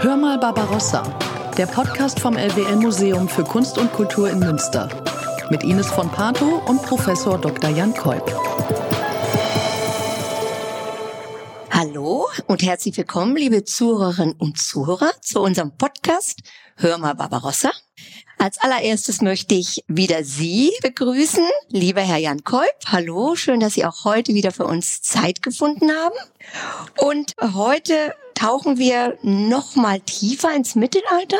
Hör mal Barbarossa, der Podcast vom LWL Museum für Kunst und Kultur in Münster. Mit Ines von Pato und Professor Dr. Jan Kolb. Hallo und herzlich willkommen, liebe Zuhörerinnen und Zuhörer, zu unserem Podcast Hör mal Barbarossa. Als allererstes möchte ich wieder Sie begrüßen, lieber Herr Jan Kolb. Hallo, schön, dass Sie auch heute wieder für uns Zeit gefunden haben. Und heute tauchen wir noch mal tiefer ins Mittelalter.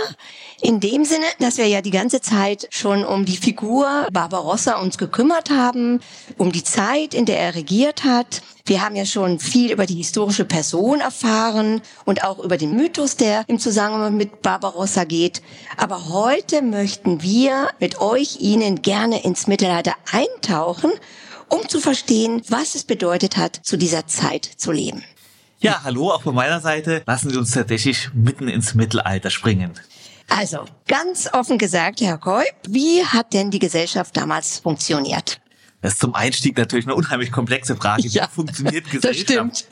In dem Sinne, dass wir ja die ganze Zeit schon um die Figur Barbarossa uns gekümmert haben, um die Zeit, in der er regiert hat. Wir haben ja schon viel über die historische Person erfahren und auch über den Mythos, der im Zusammenhang mit Barbarossa geht. Aber heute möchten wir mit euch Ihnen gerne ins Mittelalter eintauchen, um zu verstehen, was es bedeutet hat, zu dieser Zeit zu leben. Ja, hallo, auch von meiner Seite. Lassen Sie uns tatsächlich mitten ins Mittelalter springen. Also, ganz offen gesagt, Herr Koip, wie hat denn die Gesellschaft damals funktioniert? Das ist zum Einstieg natürlich eine unheimlich komplexe Frage. Wie Ja, funktioniert das Gesellschaft? stimmt.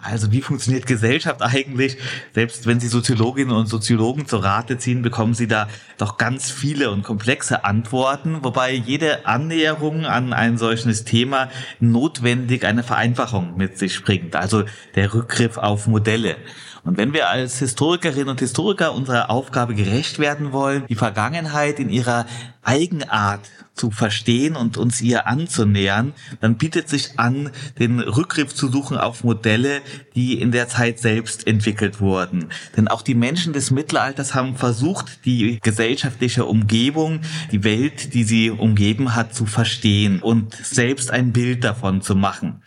Also wie funktioniert Gesellschaft eigentlich? Selbst wenn Sie Soziologinnen und Soziologen zur Rate ziehen, bekommen Sie da doch ganz viele und komplexe Antworten, wobei jede Annäherung an ein solches Thema notwendig eine Vereinfachung mit sich bringt. Also der Rückgriff auf Modelle. Und wenn wir als Historikerinnen und Historiker unserer Aufgabe gerecht werden wollen, die Vergangenheit in ihrer Eigenart zu verstehen und uns ihr anzunähern, dann bietet sich an, den Rückgriff zu suchen auf Modelle, die in der Zeit selbst entwickelt wurden. Denn auch die Menschen des Mittelalters haben versucht, die gesellschaftliche Umgebung, die Welt, die sie umgeben hat, zu verstehen und selbst ein Bild davon zu machen.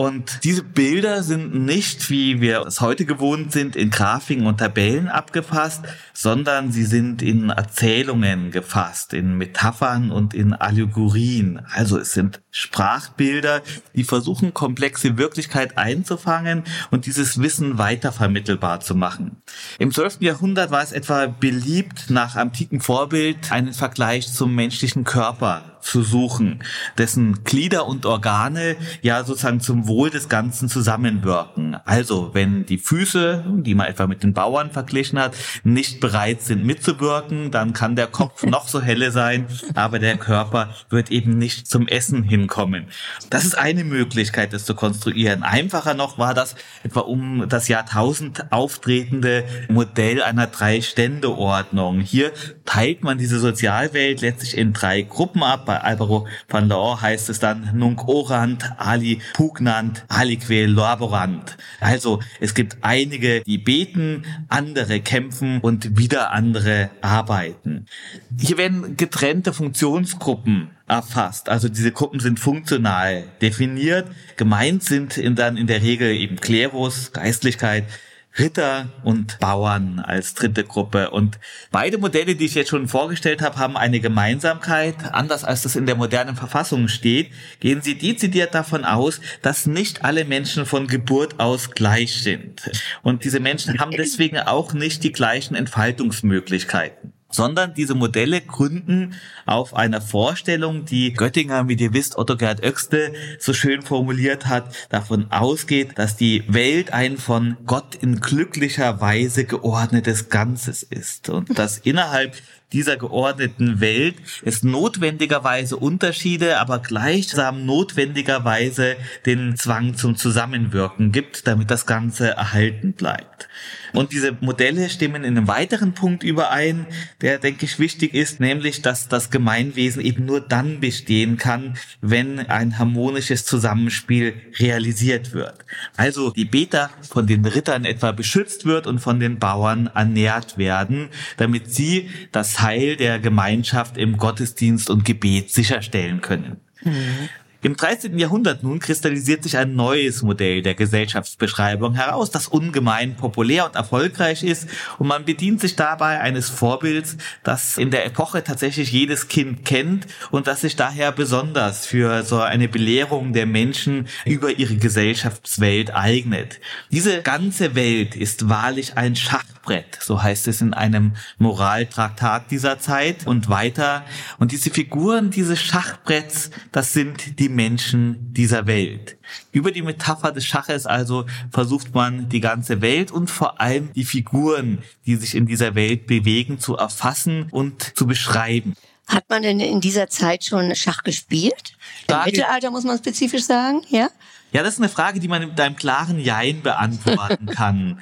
Und diese Bilder sind nicht, wie wir es heute gewohnt sind, in Grafiken und Tabellen abgefasst, sondern sie sind in Erzählungen gefasst, in Metaphern und in Allegorien. Also es sind Sprachbilder, die versuchen, komplexe Wirklichkeit einzufangen und dieses Wissen weitervermittelbar zu machen. Im 12. Jahrhundert war es etwa beliebt, nach antikem Vorbild einen Vergleich zum menschlichen Körper zu suchen, dessen Glieder und Organe ja sozusagen zum Wohl des Ganzen zusammenwirken. Also wenn die Füße, die man etwa mit den Bauern verglichen hat, nicht bereit sind mitzuwirken, dann kann der Kopf noch so helle sein, aber der Körper wird eben nicht zum Essen hinkommen. Das ist eine Möglichkeit, das zu konstruieren. Einfacher noch war das etwa um das Jahrtausend auftretende Modell einer Drei-Stände-Ordnung. Hier teilt man diese Sozialwelt letztlich in drei Gruppen ab. Bei Alvaro van Laor heißt es dann Nunc orant, ali pugnant, alique laborant. Also es gibt einige, die beten, andere kämpfen und wieder andere arbeiten. Hier werden getrennte Funktionsgruppen erfasst. Also diese Gruppen sind funktional definiert. Gemeint sind in, dann in der Regel eben Klerus, Geistlichkeit, Ritter und Bauern als dritte Gruppe. Und beide Modelle, die ich jetzt schon vorgestellt habe, haben eine Gemeinsamkeit. Anders als das in der modernen Verfassung steht, gehen sie dezidiert davon aus, dass nicht alle Menschen von Geburt aus gleich sind. Und diese Menschen haben deswegen auch nicht die gleichen Entfaltungsmöglichkeiten sondern diese Modelle gründen auf einer Vorstellung, die Göttinger, wie ihr wisst, Otto Gerd Oechsle so schön formuliert hat, davon ausgeht, dass die Welt ein von Gott in glücklicher Weise geordnetes Ganzes ist. Und dass innerhalb dieser geordneten Welt es notwendigerweise Unterschiede, aber gleichsam notwendigerweise den Zwang zum Zusammenwirken gibt, damit das Ganze erhalten bleibt. Und diese Modelle stimmen in einem weiteren Punkt überein, der, denke ich, wichtig ist, nämlich, dass das Gemeinwesen eben nur dann bestehen kann, wenn ein harmonisches Zusammenspiel realisiert wird. Also die Beta von den Rittern etwa beschützt wird und von den Bauern ernährt werden, damit sie das Heil der Gemeinschaft im Gottesdienst und Gebet sicherstellen können. Im 13. Jahrhundert nun kristallisiert sich ein neues Modell der Gesellschaftsbeschreibung heraus, das ungemein populär und erfolgreich ist und man bedient sich dabei eines Vorbilds, das in der Epoche tatsächlich jedes Kind kennt und das sich daher besonders für so eine Belehrung der Menschen über ihre Gesellschaftswelt eignet. Diese ganze Welt ist wahrlich ein Schachbrett Schachbrett, so heißt es in einem Moraltraktat dieser Zeit und weiter. Und diese Figuren dieses Schachbretts, das sind die Menschen dieser Welt. Über die Metapher des Schaches also versucht man die ganze Welt und vor allem die Figuren, die sich in dieser Welt bewegen, zu erfassen und zu beschreiben. Hat man denn in dieser Zeit schon Schach gespielt? Im Mittelalter muss man spezifisch sagen, ja? Ja, das ist eine Frage, die man mit einem klaren Jein beantworten kann.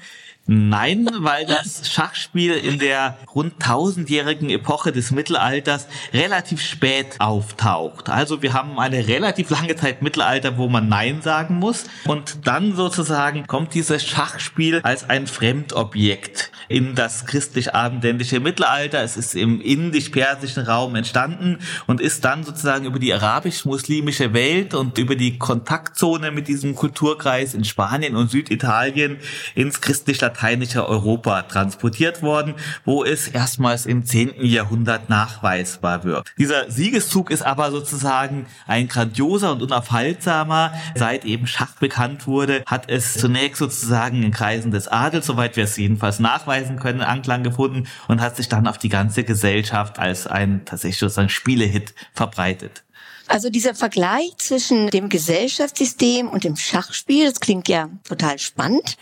Nein, weil das Schachspiel in der rund tausendjährigen Epoche des Mittelalters relativ spät auftaucht. Also wir haben eine relativ lange Zeit Mittelalter, wo man Nein sagen muss. Und dann sozusagen kommt dieses Schachspiel als ein Fremdobjekt in das christlich-abendländische Mittelalter. Es ist im indisch-persischen Raum entstanden und ist dann sozusagen über die arabisch-muslimische Welt und über die Kontaktzone mit diesem Kulturkreis in Spanien und Süditalien ins christlich lateinische Europa transportiert worden, wo es erstmals im 10. Jahrhundert nachweisbar wird. Dieser Siegeszug ist aber sozusagen ein grandioser und unaufhaltsamer. Seit eben Schach bekannt wurde, hat es zunächst sozusagen in Kreisen des Adels, soweit wir es jedenfalls nachweisen können, Anklang gefunden und hat sich dann auf die ganze Gesellschaft als ein tatsächlich sozusagen Spielehit verbreitet. Also dieser Vergleich zwischen dem Gesellschaftssystem und dem Schachspiel, das klingt ja total spannend.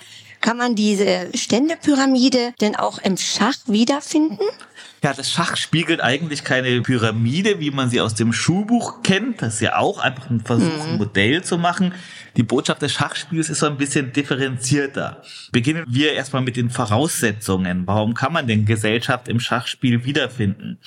Kann man diese Ständepyramide denn auch im Schach wiederfinden? Ja, das Schach spiegelt eigentlich keine Pyramide, wie man sie aus dem Schulbuch kennt. Das ist ja auch einfach ein Versuch, ein Modell zu machen. Die Botschaft des Schachspiels ist so ein bisschen differenzierter. Beginnen wir erstmal mit den Voraussetzungen. Warum kann man denn Gesellschaft im Schachspiel wiederfinden?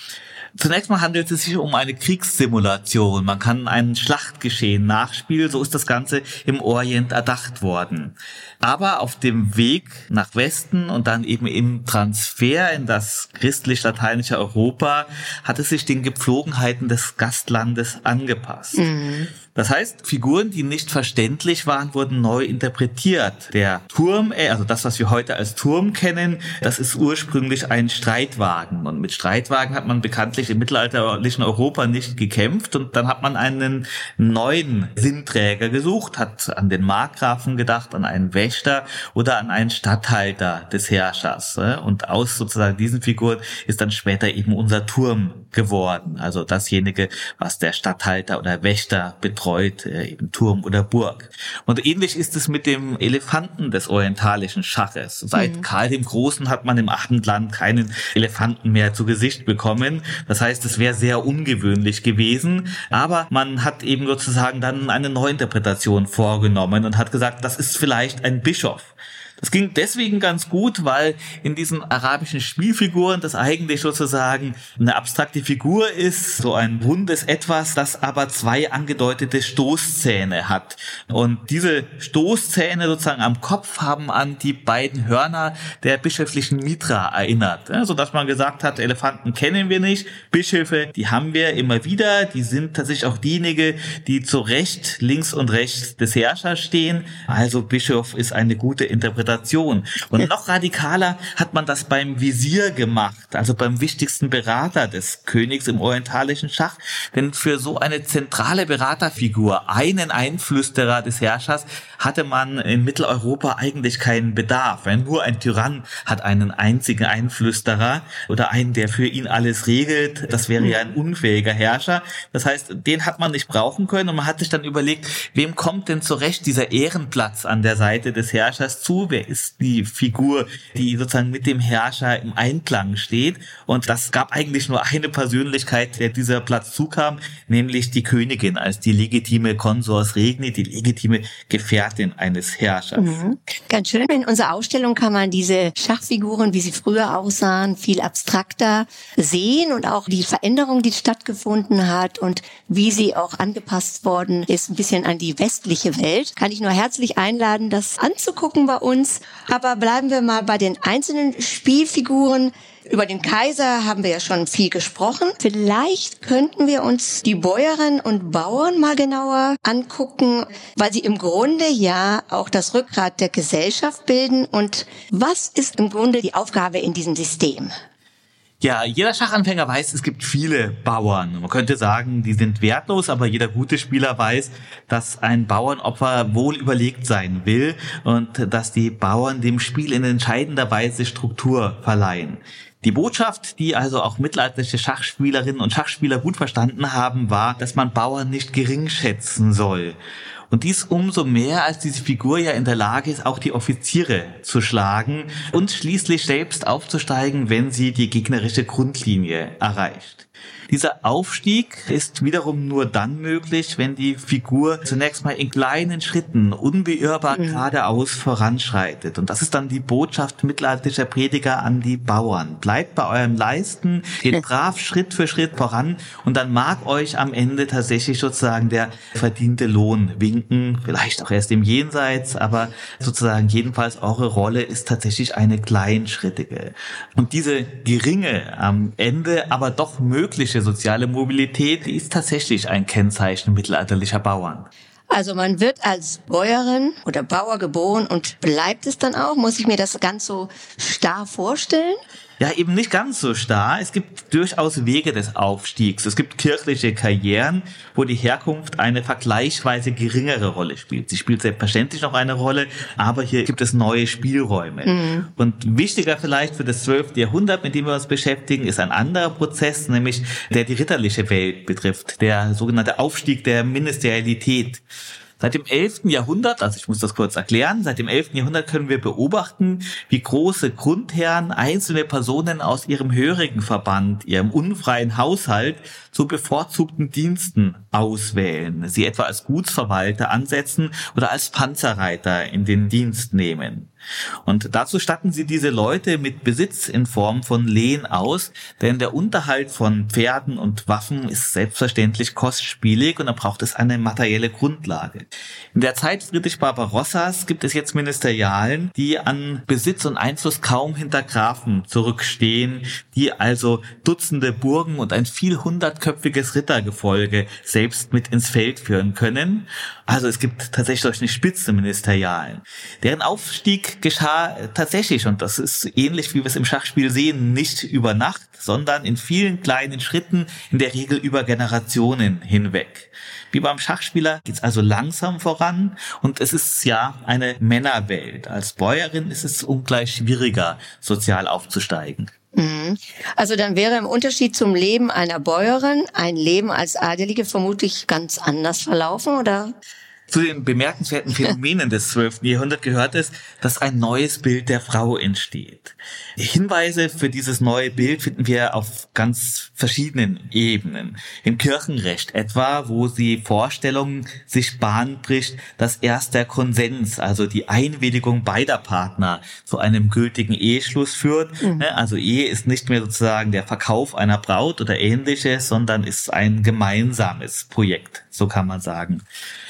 Zunächst mal handelt es sich um eine Kriegssimulation. Man kann ein Schlachtgeschehen nachspielen. So ist das Ganze im Orient erdacht worden. Aber auf dem Weg nach Westen und dann eben im Transfer in das christlich-lateinische Europa hat es sich den Gepflogenheiten des Gastlandes angepasst. Mhm. Das heißt, Figuren, die nicht verständlich waren, wurden neu interpretiert. Der Turm, äh, also das, was wir heute als Turm kennen, das ist ursprünglich ein Streitwagen. Und mit Streitwagen hat man bekanntlich im mittelalterlichen Europa nicht gekämpft. Und dann hat man einen neuen Sinnträger gesucht, hat an den Markgrafen gedacht, an einen Wächter oder an einen Statthalter des Herrschers. Und aus sozusagen diesen Figuren ist dann später eben unser Turm geworden. Also dasjenige, was der Statthalter oder Wächter betreut betreut, äh, eben Turm oder Burg. Und ähnlich ist es mit dem Elefanten des orientalischen Schaches. Seit mhm. Karl dem Großen hat man im Abendland keinen Elefanten mehr zu Gesicht bekommen. Das heißt, es wäre sehr ungewöhnlich gewesen. Aber man hat eben sozusagen dann eine Neuinterpretation vorgenommen und hat gesagt, das ist vielleicht ein Bischof. Das ging deswegen ganz gut, weil in diesen arabischen Spielfiguren das eigentlich sozusagen eine abstrakte Figur ist, so ein rundes Etwas, das aber zwei angedeutete Stoßzähne hat. Und diese Stoßzähne sozusagen am Kopf haben an die beiden Hörner der bischöflichen Mitra erinnert, so dass man gesagt hat, Elefanten kennen wir nicht, Bischöfe, die haben wir immer wieder, die sind tatsächlich auch diejenigen, die zu Recht links und rechts des Herrschers stehen. Also Bischof ist eine gute Interpretation Interpretation. Und noch radikaler hat man das beim Visier gemacht, also beim wichtigsten Berater des Königs im orientalischen Schach. Denn für so eine zentrale Beraterfigur, einen Einflüsterer des Herrschers, hatte man in Mitteleuropa eigentlich keinen Bedarf. Nur ein Tyrann hat einen einzigen Einflüsterer oder einen, der für ihn alles regelt. Das wäre ja ein unfähiger Herrscher. Das heißt, den hat man nicht brauchen können und man hat sich dann überlegt, wem kommt denn zurecht dieser Ehrenplatz an der Seite des Herrschers zu? wer ist die Figur, die sozusagen mit dem Herrscher im Einklang steht. Und das gab eigentlich nur eine Persönlichkeit, der dieser Platz zukam, nämlich die Königin als die legitime Konsors Regni, die legitime Gefährtin eines Herrschers. Mhm. Ganz schön. In unserer Ausstellung kann man diese Schachfiguren, wie sie früher aussahen, viel abstrakter sehen und auch die Veränderung, die stattgefunden hat und wie sie auch angepasst worden ist, ein bisschen an die westliche Welt. Kann ich nur herzlich einladen, das anzugucken bei uns. Aber bleiben wir mal bei den einzelnen Spielfiguren. Über den Kaiser haben wir ja schon viel gesprochen. Vielleicht könnten wir uns die Bäuerinnen und Bauern mal genauer angucken, weil sie im Grunde ja auch das Rückgrat der Gesellschaft bilden. Und was ist im Grunde die Aufgabe in diesem System? Ja, jeder Schachanfänger weiß, es gibt viele Bauern. Man könnte sagen, die sind wertlos, aber jeder gute Spieler weiß, dass ein Bauernopfer wohl überlegt sein will und dass die Bauern dem Spiel in entscheidender Weise Struktur verleihen. Die Botschaft, die also auch mittelalterliche Schachspielerinnen und Schachspieler gut verstanden haben, war, dass man Bauern nicht gering schätzen soll. Und dies umso mehr, als diese Figur ja in der Lage ist, auch die Offiziere zu schlagen und schließlich selbst aufzusteigen, wenn sie die gegnerische Grundlinie erreicht. Dieser Aufstieg ist wiederum nur dann möglich, wenn die Figur zunächst mal in kleinen Schritten unbeirrbar mhm. geradeaus voranschreitet. Und das ist dann die Botschaft mittelalterlicher Prediger an die Bauern. Bleibt bei eurem Leisten, geht brav Schritt für Schritt voran und dann mag euch am Ende tatsächlich sozusagen der verdiente Lohn winken, vielleicht auch erst im Jenseits, aber sozusagen jedenfalls eure Rolle ist tatsächlich eine kleinschrittige. Und diese geringe am Ende aber doch mögliche mögliche soziale Mobilität ist tatsächlich ein Kennzeichen mittelalterlicher Bauern. Also man wird als Bäuerin oder Bauer geboren und bleibt es dann auch? Muss ich mir das ganz so starr vorstellen? Ja, eben nicht ganz so starr. Es gibt durchaus Wege des Aufstiegs. Es gibt kirchliche Karrieren, wo die Herkunft eine vergleichsweise geringere Rolle spielt. Sie spielt selbstverständlich noch eine Rolle, aber hier gibt es neue Spielräume. Mhm. Und wichtiger vielleicht für das 12. Jahrhundert, mit dem wir uns beschäftigen, ist ein anderer Prozess, nämlich der die ritterliche Welt betrifft, der sogenannte Aufstieg der Ministerialität. Seit dem 11. Jahrhundert, also ich muss das kurz erklären, seit dem 11. Jahrhundert können wir beobachten, wie große Grundherren einzelne Personen aus ihrem hörigen Verband, ihrem unfreien Haushalt zu bevorzugten Diensten auswählen, sie etwa als Gutsverwalter ansetzen oder als Panzerreiter in den Dienst nehmen. Und dazu statten sie diese Leute mit Besitz in Form von Lehen aus, denn der Unterhalt von Pferden und Waffen ist selbstverständlich kostspielig und da braucht es eine materielle Grundlage. In der Zeit Friedrich Barbarossas gibt es jetzt Ministerialen, die an Besitz und Einfluss kaum hinter Grafen zurückstehen, die also Dutzende Burgen und ein viel hundertköpfiges Rittergefolge selbst mit ins Feld führen können. Also es gibt tatsächlich solche Spitzenministerialen. Deren Aufstieg geschah tatsächlich, und das ist ähnlich wie wir es im Schachspiel sehen, nicht über Nacht, sondern in vielen kleinen Schritten, in der Regel über Generationen hinweg. Wie beim Schachspieler geht's also langsam voran und es ist ja eine Männerwelt. Als Bäuerin ist es ungleich schwieriger, sozial aufzusteigen. Mhm. Also dann wäre im Unterschied zum Leben einer Bäuerin ein Leben als Adelige vermutlich ganz anders verlaufen, oder? Zu den bemerkenswerten Phänomenen des 12. Jahrhunderts gehört es, dass ein neues Bild der Frau entsteht. Hinweise für dieses neue Bild finden wir auf ganz verschiedenen Ebenen. Im Kirchenrecht etwa, wo die Vorstellung sich Bahn bricht, dass erst der Konsens, also die Einwilligung beider Partner zu einem gültigen Eheschluss führt. Mhm. Ne, also Ehe ist nicht mehr sozusagen der Verkauf einer Braut oder ähnliches, sondern ist ein gemeinsames Projekt, so kann man sagen.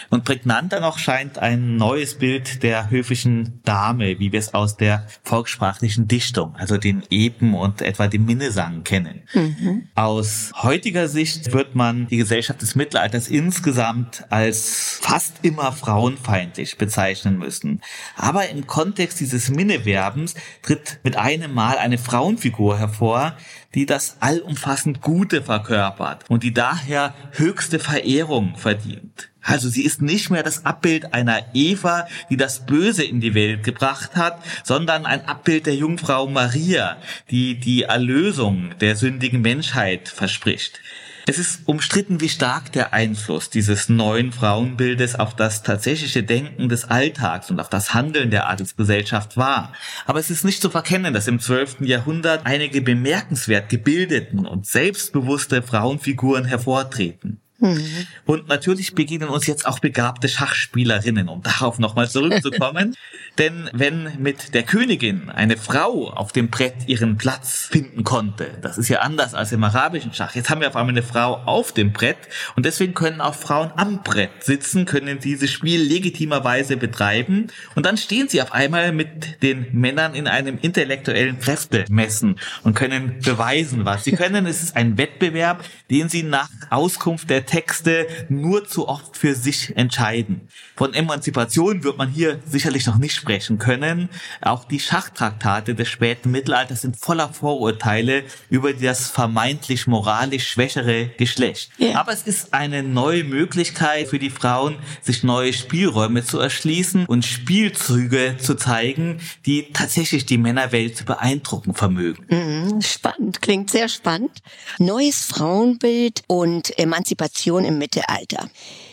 Und prägnanter noch scheint ein neues Bild der höfischen Dame, wie wir es aus der volkssprachlichen Dichtung, also den Epen und etwa dem Minnesang kennen. Mhm. Aus heutiger Sicht wird man die Gesellschaft des Mittelalters insgesamt als fast immer frauenfeindlich bezeichnen müssen. Aber im Kontext dieses Minneverbens tritt mit einem Mal eine Frauenfigur hervor, die das allumfassend Gute verkörpert und die daher höchste Verehrung verdient. Also sie ist nicht mehr das Abbild einer Eva, die das Böse in die Welt gebracht hat, sondern ein Abbild der Jungfrau Maria, die die Erlösung der sündigen Menschheit verspricht. Es ist umstritten, wie stark der Einfluss dieses neuen Frauenbildes auf das tatsächliche Denken des Alltags und auf das Handeln der Adelsgesellschaft war. Aber es ist nicht zu verkennen, dass im 12. Jahrhundert einige bemerkenswert gebildeten und selbstbewusste Frauenfiguren hervortreten. Mhm. Und natürlich begegnen uns jetzt auch begabte Schachspielerinnen, um darauf nochmal zurückzukommen. Denn wenn mit der Königin eine Frau auf dem Brett ihren Platz finden konnte, das ist ja anders als im arabischen Schach. Jetzt haben wir auf einmal eine Frau auf dem Brett und deswegen können auch Frauen am Brett sitzen, können dieses Spiel legitimerweise betreiben und dann stehen sie auf einmal mit den Männern in einem intellektuellen Kräftemessen und können beweisen, was sie können. Es ist ein Wettbewerb, den sie nach Auskunft der Texte nur zu oft für sich entscheiden. Von Emanzipation wird man hier sicherlich noch nicht sprechen können. Auch die Schachtraktate des späten Mittelalters sind voller Vorurteile über das vermeintlich moralisch schwächere Geschlecht. Ja. Aber es ist eine neue Möglichkeit für die Frauen, sich neue Spielräume zu erschließen und Spielzüge zu zeigen, die tatsächlich die Männerwelt zu beeindrucken vermögen. Mhm, spannend, klingt sehr spannend. Neues Frauenbild und Emanzipation im Mittelalter.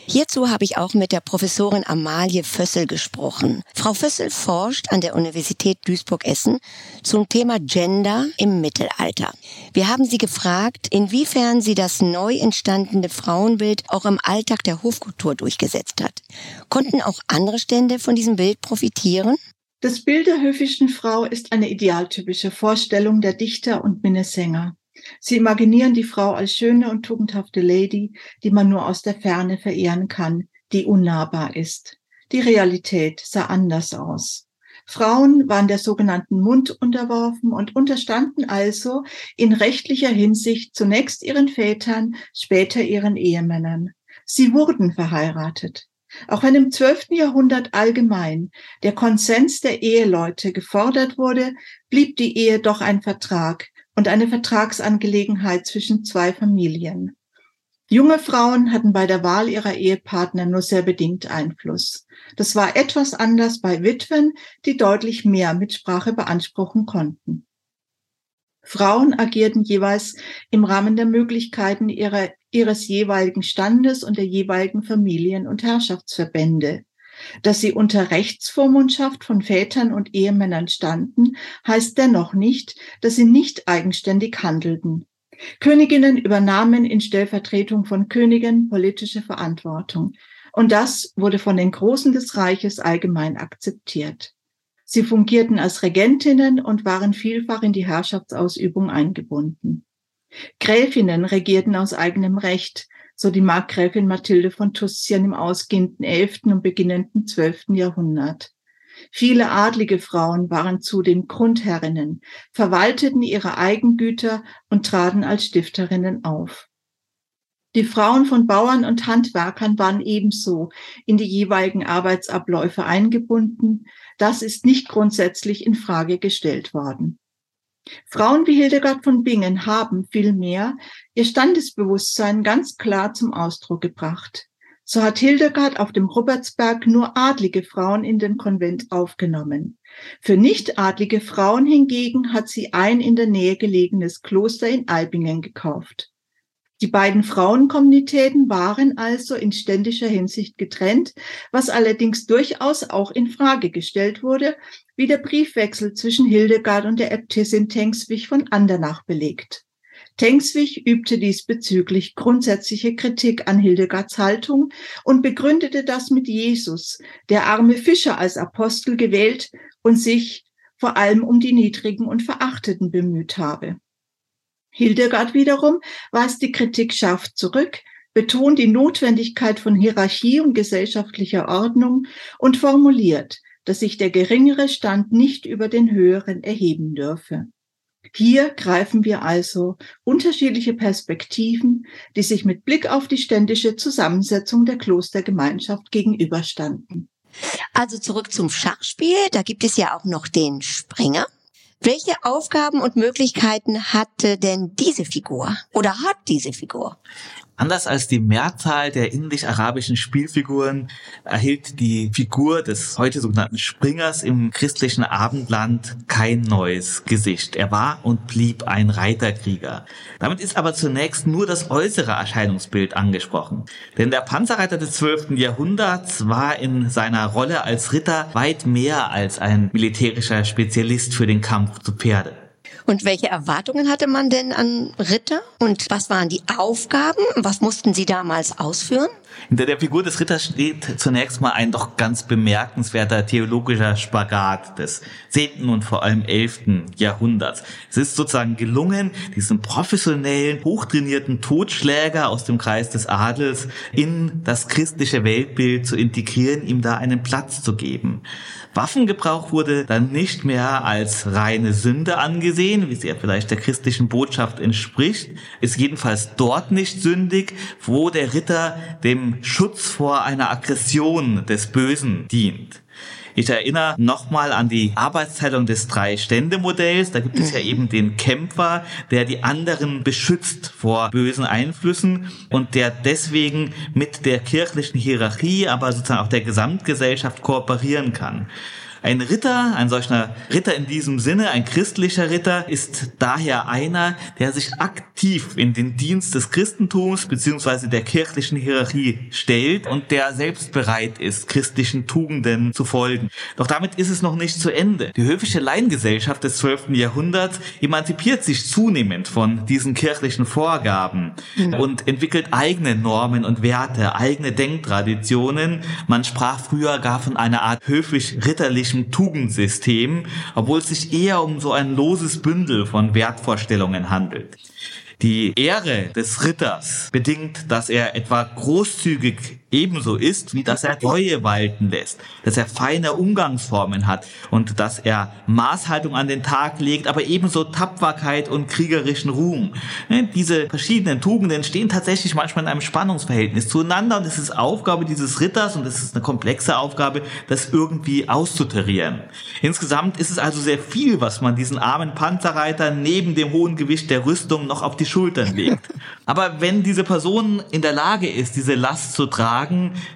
Hierzu habe ich auch mit der Professorin Amalie Fössel gesprochen. Frau Fössel forscht an der Universität Duisburg-Essen zum Thema Gender im Mittelalter. Wir haben sie gefragt, inwiefern sie das neu entstandene Frauenbild auch im Alltag der Hofkultur durchgesetzt hat. Konnten auch andere Stände von diesem Bild profitieren? Das Bild der höfischen Frau ist eine idealtypische Vorstellung der Dichter und Minnesänger. Sie imaginieren die Frau als schöne und tugendhafte Lady, die man nur aus der Ferne verehren kann, die unnahbar ist. Die Realität sah anders aus. Frauen waren der sogenannten Mund unterworfen und unterstanden also in rechtlicher Hinsicht zunächst ihren Vätern, später ihren Ehemännern. Sie wurden verheiratet. Auch wenn im 12. Jahrhundert allgemein der Konsens der Eheleute gefordert wurde, blieb die Ehe doch ein Vertrag, und eine Vertragsangelegenheit zwischen zwei Familien. Junge Frauen hatten bei der Wahl ihrer Ehepartner nur sehr bedingt Einfluss. Das war etwas anders bei Witwen, die deutlich mehr Mitsprache beanspruchen konnten. Frauen agierten jeweils im Rahmen der Möglichkeiten ihrer, ihres jeweiligen Standes und der jeweiligen Familien- und Herrschaftsverbände. Dass sie unter Rechtsvormundschaft von Vätern und Ehemännern standen, heißt dennoch nicht, dass sie nicht eigenständig handelten. Königinnen übernahmen in Stellvertretung von Königen politische Verantwortung. Und das wurde von den Großen des Reiches allgemein akzeptiert. Sie fungierten als Regentinnen und waren vielfach in die Herrschaftsausübung eingebunden. Gräfinnen regierten aus eigenem Recht, so die Markgräfin Mathilde von Tussian im ausgehenden 11. und beginnenden 12. Jahrhundert. Viele adlige Frauen waren zudem Grundherrinnen, verwalteten ihre Eigengüter und traten als Stifterinnen auf. Die Frauen von Bauern und Handwerkern waren ebenso in die jeweiligen Arbeitsabläufe eingebunden. Das ist nicht grundsätzlich in Frage gestellt worden. Frauen wie Hildegard von Bingen haben vielmehr ihr Standesbewusstsein ganz klar zum Ausdruck gebracht. So hat Hildegard auf dem Robertsberg nur adlige Frauen in den Konvent aufgenommen. Für nicht-adlige Frauen hingegen hat sie ein in der Nähe gelegenes Kloster in Albingen gekauft. Die beiden Frauenkommunitäten waren also in ständischer Hinsicht getrennt, was allerdings durchaus auch in Frage gestellt wurde, wie der Briefwechsel zwischen Hildegard und der Äbtissin Tengswich von Andernach belegt. Tengswich übte diesbezüglich grundsätzliche Kritik an Hildegards Haltung und begründete das mit Jesus, der arme Fischer als Apostel gewählt und sich vor allem um die Niedrigen und Verachteten bemüht habe. Hildegard wiederum weist die Kritik scharf zurück, betont die Notwendigkeit von Hierarchie und gesellschaftlicher Ordnung und formuliert, dass sich der geringere Stand nicht über den höheren erheben dürfe. Hier greifen wir also unterschiedliche Perspektiven, die sich mit Blick auf die ständische Zusammensetzung der Klostergemeinschaft gegenüberstanden. Also zurück zum Schachspiel. Da gibt es ja auch noch den Springer. Welche Aufgaben und Möglichkeiten hatte denn diese Figur oder hat diese Figur? Anders als die Mehrzahl der indisch-arabischen Spielfiguren erhielt die Figur des heute sogenannten Springers im christlichen Abendland kein neues Gesicht. Er war und blieb ein Reiterkrieger. Damit ist aber zunächst nur das äußere Erscheinungsbild angesprochen. Denn der Panzerreiter des 12. Jahrhunderts war in seiner Rolle als Ritter weit mehr als ein militärischer Spezialist für den Kampf zu Pferde. Und welche Erwartungen hatte man denn an Ritter? Und was waren die Aufgaben? Was mussten sie damals ausführen? Hinter der Figur des Ritters steht zunächst mal ein doch ganz bemerkenswerter theologischer Spagat des 10. und vor allem 11. Jahrhunderts. Es ist sozusagen gelungen, diesen professionellen, hochtrainierten Totschläger aus dem Kreis des Adels in das christliche Weltbild zu integrieren, ihm da einen Platz zu geben. Waffengebrauch wurde dann nicht mehr als reine Sünde angesehen, wie sie ja vielleicht der christlichen Botschaft entspricht, ist jedenfalls dort nicht sündig, wo der Ritter dem Schutz vor einer Aggression des Bösen dient. Ich erinnere nochmal an die Arbeitsteilung des Drei-Stände-Modells. Da gibt es ja eben den Kämpfer, der die anderen beschützt vor bösen Einflüssen und der deswegen mit der kirchlichen Hierarchie, aber sozusagen auch der Gesamtgesellschaft kooperieren kann. Ein Ritter, ein solcher Ritter in diesem Sinne, ein christlicher Ritter, ist daher einer, der sich aktiv in den Dienst des Christentums beziehungsweise der kirchlichen Hierarchie stellt und der selbst bereit ist, christlichen Tugenden zu folgen. Doch damit ist es noch nicht zu Ende. Die höfische Laiengesellschaft des 12. Jahrhunderts emanzipiert sich zunehmend von diesen kirchlichen Vorgaben mhm. und entwickelt eigene Normen und Werte, eigene Denktraditionen. Man sprach früher gar von einer Art höfisch-ritterlichen christlichen Tugendsystem, obwohl es sich eher um so ein loses Bündel von Wertvorstellungen handelt. Die Ehre des Ritters bedingt, dass er etwa großzügig ebenso ist, wie dass er Treue walten lässt, dass er feine Umgangsformen hat und dass er Maßhaltung an den Tag legt, aber ebenso Tapferkeit und kriegerischen Ruhm. Ne, diese verschiedenen Tugenden stehen tatsächlich manchmal in einem Spannungsverhältnis zueinander und es ist Aufgabe dieses Ritters und es ist eine komplexe Aufgabe, das irgendwie auszutarieren. Insgesamt ist es also sehr viel, was man diesen armen Panzerreiter neben dem hohen Gewicht der Rüstung noch auf die Schultern legt. Aber wenn diese Person in der Lage ist, diese Last zu tragen,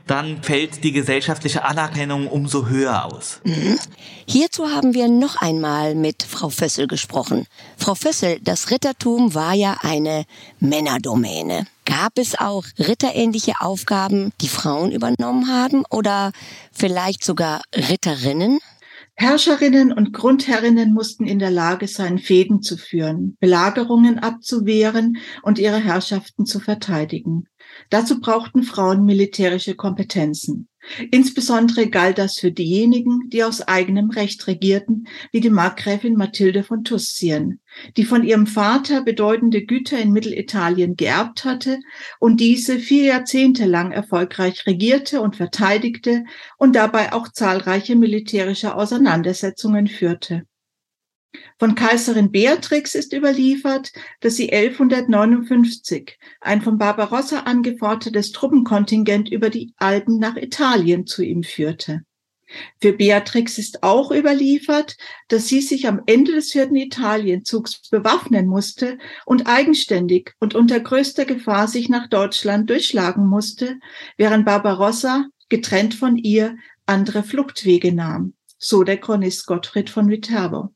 dann fällt die gesellschaftliche Anerkennung umso höher aus. Mhm. Hierzu haben wir noch einmal mit Frau Fössel gesprochen. Frau Fössel, das Rittertum war ja eine Männerdomäne. Gab es auch ritterähnliche Aufgaben, die Frauen übernommen haben oder vielleicht sogar Ritterinnen? Herrscherinnen und Grundherrinnen mussten in der Lage sein, Fäden zu führen, Belagerungen abzuwehren und ihre Herrschaften zu verteidigen. Dazu brauchten Frauen militärische Kompetenzen. Insbesondere galt das für diejenigen, die aus eigenem Recht regierten, wie die Markgräfin Mathilde von Tussien, die von ihrem Vater bedeutende Güter in Mittelitalien geerbt hatte und diese vier Jahrzehnte lang erfolgreich regierte und verteidigte und dabei auch zahlreiche militärische Auseinandersetzungen führte. Von Kaiserin Beatrix ist überliefert, dass sie 1159 ein von Barbarossa angefordertes Truppenkontingent über die Alpen nach Italien zu ihm führte. Für Beatrix ist auch überliefert, dass sie sich am Ende des vierten Italienzugs bewaffnen musste und eigenständig und unter größter Gefahr sich nach Deutschland durchschlagen musste, während Barbarossa, getrennt von ihr, andere Fluchtwege nahm. So der Chronist Gottfried von Viterbo.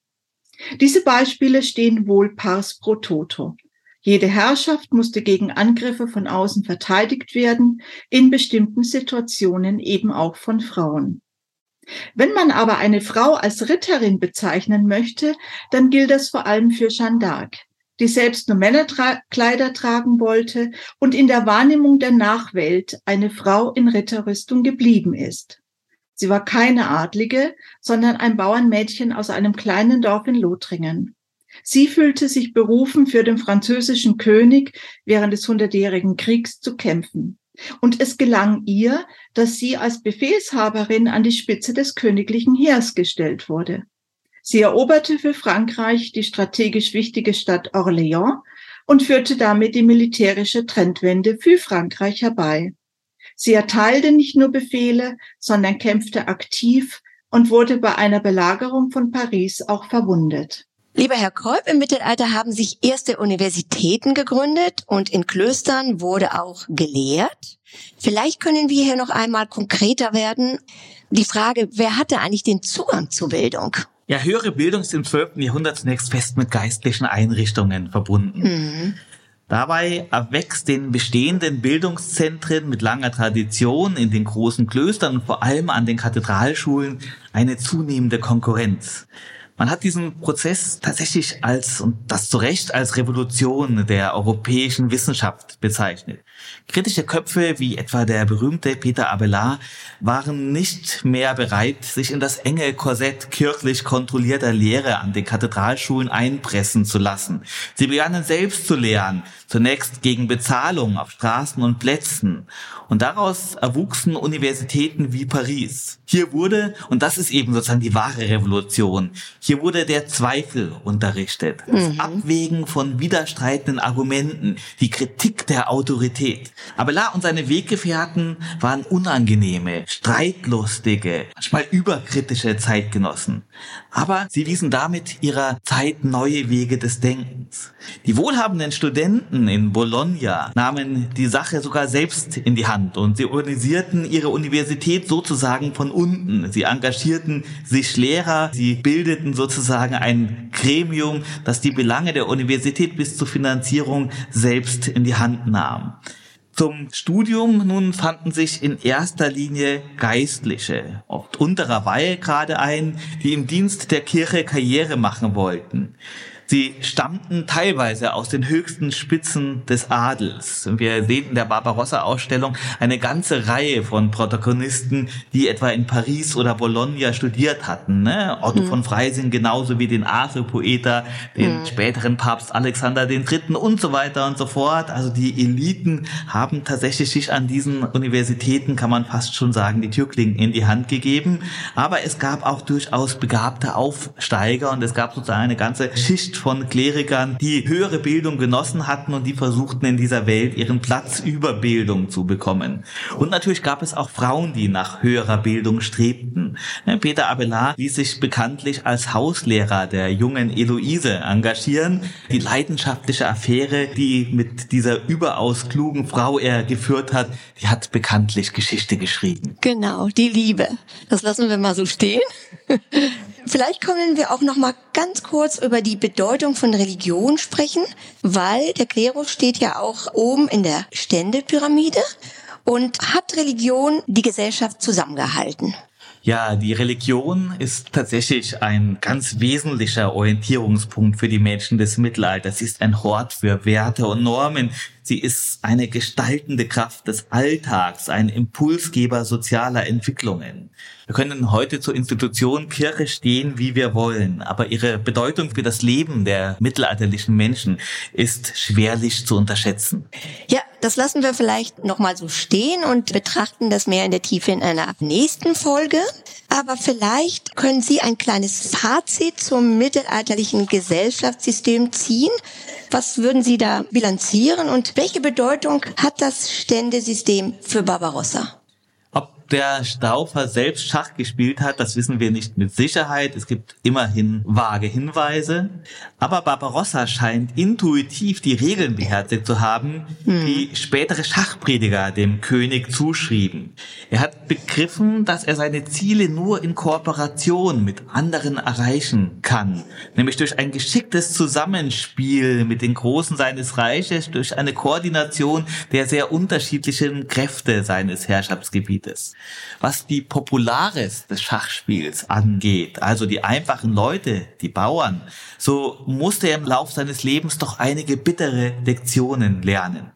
Diese Beispiele stehen wohl pars pro toto. Jede Herrschaft musste gegen Angriffe von außen verteidigt werden, in bestimmten Situationen eben auch von Frauen. Wenn man aber eine Frau als Ritterin bezeichnen möchte, dann gilt das vor allem für Jeanne d'Arc, die selbst nur Männerkleider tragen wollte und in der Wahrnehmung der Nachwelt eine Frau in Ritterrüstung geblieben ist. Sie war keine Adlige, sondern ein Bauernmädchen aus einem kleinen Dorf in Lothringen. Sie fühlte sich berufen, für den französischen König während des Hundertjährigen Kriegs zu kämpfen. Und es gelang ihr, dass sie als Befehlshaberin an die Spitze des königlichen Heers gestellt wurde. Sie eroberte für Frankreich die strategisch wichtige Stadt Orléans und führte damit die militärische Trendwende für Frankreich herbei. Sie erteilte nicht nur Befehle, sondern kämpfte aktiv und wurde bei einer Belagerung von Paris auch verwundet. Lieber Herr Kolb, im Mittelalter haben sich erste Universitäten gegründet und in Klöstern wurde auch gelehrt. Vielleicht können wir hier noch einmal konkreter werden. Die Frage, wer hatte eigentlich den Zugang zur Bildung? Ja, höhere Bildung ist im 12. Jahrhundert zunächst fest mit geistlichen Einrichtungen verbunden. Mhm. Dabei erwächst den bestehenden Bildungszentren mit langer Tradition in den großen Klöstern und vor allem an den Kathedralschulen eine zunehmende Konkurrenz. Man hat diesen Prozess tatsächlich als, und das zu Recht, als Revolution der europäischen Wissenschaft bezeichnet. Kritische Köpfe wie etwa der berühmte Peter Abelard waren nicht mehr bereit, sich in das enge Korsett kirchlich kontrollierter Lehre an den Kathedralschulen einpressen zu lassen. Sie begannen selbst zu lehren, zunächst gegen Bezahlung auf Straßen und Plätzen. Und daraus erwuchsen Universitäten wie Paris. Hier wurde, und das ist eben sozusagen die wahre Revolution, hier wurde der Zweifel unterrichtet, das mhm. Abwägen von widerstreitenden Argumenten, die Kritik der Autorität. Abelard und seine Weggefährten waren unangenehme, streitlustige, manchmal überkritische Zeitgenossen. Aber sie wiesen damit ihrer Zeit neue Wege des Denkens. Die wohlhabenden Studenten in Bologna nahmen die Sache sogar selbst in die Hand und sie organisierten ihre Universität sozusagen von unten. Sie engagierten sich Lehrer, sie bildeten sozusagen ein Gremium, das die Belange der Universität bis zur Finanzierung selbst in die Hand nahm. Zum Studium nun fanden sich in erster Linie Geistliche, oft unterer Weihe gerade ein, die im Dienst der Kirche Karriere machen wollten. Sie stammten teilweise aus den höchsten Spitzen des Adels. Wir sehen in der Barbarossa-Ausstellung eine ganze Reihe von Protagonisten, die etwa in Paris oder Bologna studiert hatten. Ne? Otto mhm. von Freising genauso wie den Arthur-Poeta, den mhm. späteren Papst Alexander III. und so weiter und so fort. Also die Eliten haben tatsächlich sich an diesen Universitäten, kann man fast schon sagen, die Türklingen in die Hand gegeben. Aber es gab auch durchaus begabte Aufsteiger und es gab sozusagen eine ganze Schicht von Klerikern, die höhere Bildung genossen hatten und die versuchten in dieser Welt ihren Platz über Bildung zu bekommen. Und natürlich gab es auch Frauen, die nach höherer Bildung strebten. Ne, Peter Abelard ließ sich bekanntlich als Hauslehrer der jungen Eloise engagieren. Die leidenschaftliche Affäre, die mit dieser überaus klugen Frau er geführt hat, die hat bekanntlich Geschichte geschrieben. Genau, die Liebe. Das lassen wir mal so stehen. Vielleicht können wir auch noch mal ganz kurz über die Bedeutung von Religion sprechen, weil der Klerus steht ja auch oben in der Ständepyramide und hat Religion die Gesellschaft zusammengehalten. Ja, die Religion ist tatsächlich ein ganz wesentlicher Orientierungspunkt für die Menschen des Mittelalters. Sie ist ein Hort für Werte und Normen, Sie ist eine gestaltende Kraft des Alltags, ein Impulsgeber sozialer Entwicklungen. Wir können heute zur Institution Kirche stehen, wie wir wollen, aber ihre Bedeutung für das Leben der mittelalterlichen Menschen ist schwerlich zu unterschätzen. Ja, das lassen wir vielleicht nochmal so stehen und betrachten das mehr in der Tiefe in einer nächsten Folge. Aber vielleicht können Sie ein kleines Fazit zum mittelalterlichen Gesellschaftssystem ziehen. Was würden Sie da bilanzieren und welche Bedeutung hat das Ständesystem für Barbarossa? Der Stauffer selbst Schach gespielt hat, das wissen wir nicht mit Sicherheit. Es gibt immerhin vage Hinweise. Aber Barbarossa scheint intuitiv die Regeln beherzigt zu haben, hm. die spätere Schachprediger dem König zuschrieben. Er hat begriffen, dass er seine Ziele nur in Kooperation mit anderen erreichen kann, nämlich durch ein geschicktes Zusammenspiel mit den Großen seines Reiches, durch eine Koordination der sehr unterschiedlichen Kräfte seines Herrschaftsgebietes. Was die Populares des Schachspiels angeht, also die einfachen Leute, die Bauern, so musste er im Lauf seines Lebens doch einige bittere Lektionen lernen.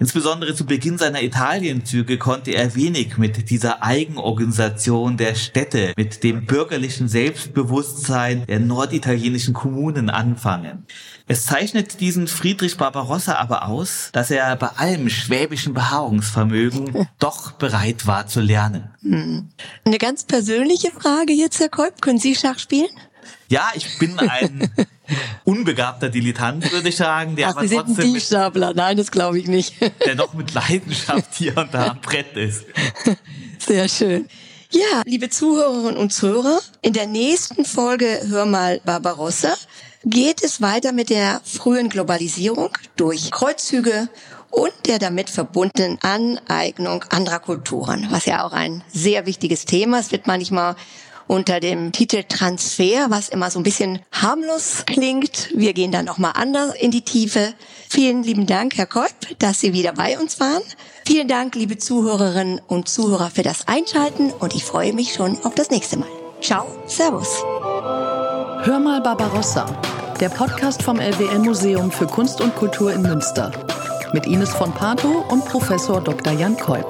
Insbesondere zu Beginn seiner Italienzüge konnte er wenig mit dieser Eigenorganisation der Städte, mit dem bürgerlichen Selbstbewusstsein der norditalienischen Kommunen anfangen. Es zeichnet diesen Friedrich Barbarossa aber aus, dass er bei allem schwäbischen Beharrungsvermögen doch bereit war zu lernen. Hm. Eine ganz persönliche Frage jetzt, Herr Kolb. Können Sie Schach spielen? Ja, ich bin ein unbegabter Dilettant, würde ich sagen, der Ach, aber Sie trotzdem sind ein Tiefstapler. Nein, das glaube ich nicht. der doch mit Leidenschaft hier und da am Brett ist. Sehr schön. Ja, liebe Zuhörerinnen und Zuhörer, in der nächsten Folge Hör mal Barbarossa geht es weiter mit der frühen Globalisierung durch Kreuzzüge und der damit verbundenen Aneignung anderer Kulturen, was ja auch ein sehr wichtiges Thema ist. Wird manchmal unter dem Titel Transfer, was immer so ein bisschen harmlos klingt. Wir gehen dann nochmal anders in die Tiefe. Vielen lieben Dank, Herr Kolb, dass Sie wieder bei uns waren. Vielen Dank, liebe Zuhörerinnen und Zuhörer, für das Einschalten und ich freue mich schon auf das nächste Mal. Ciao, Servus. Hör mal Barbarossa, der Podcast vom LWL Museum für Kunst und Kultur in Münster. mit Ines von Pato und Professor Dr. Jan Kolb.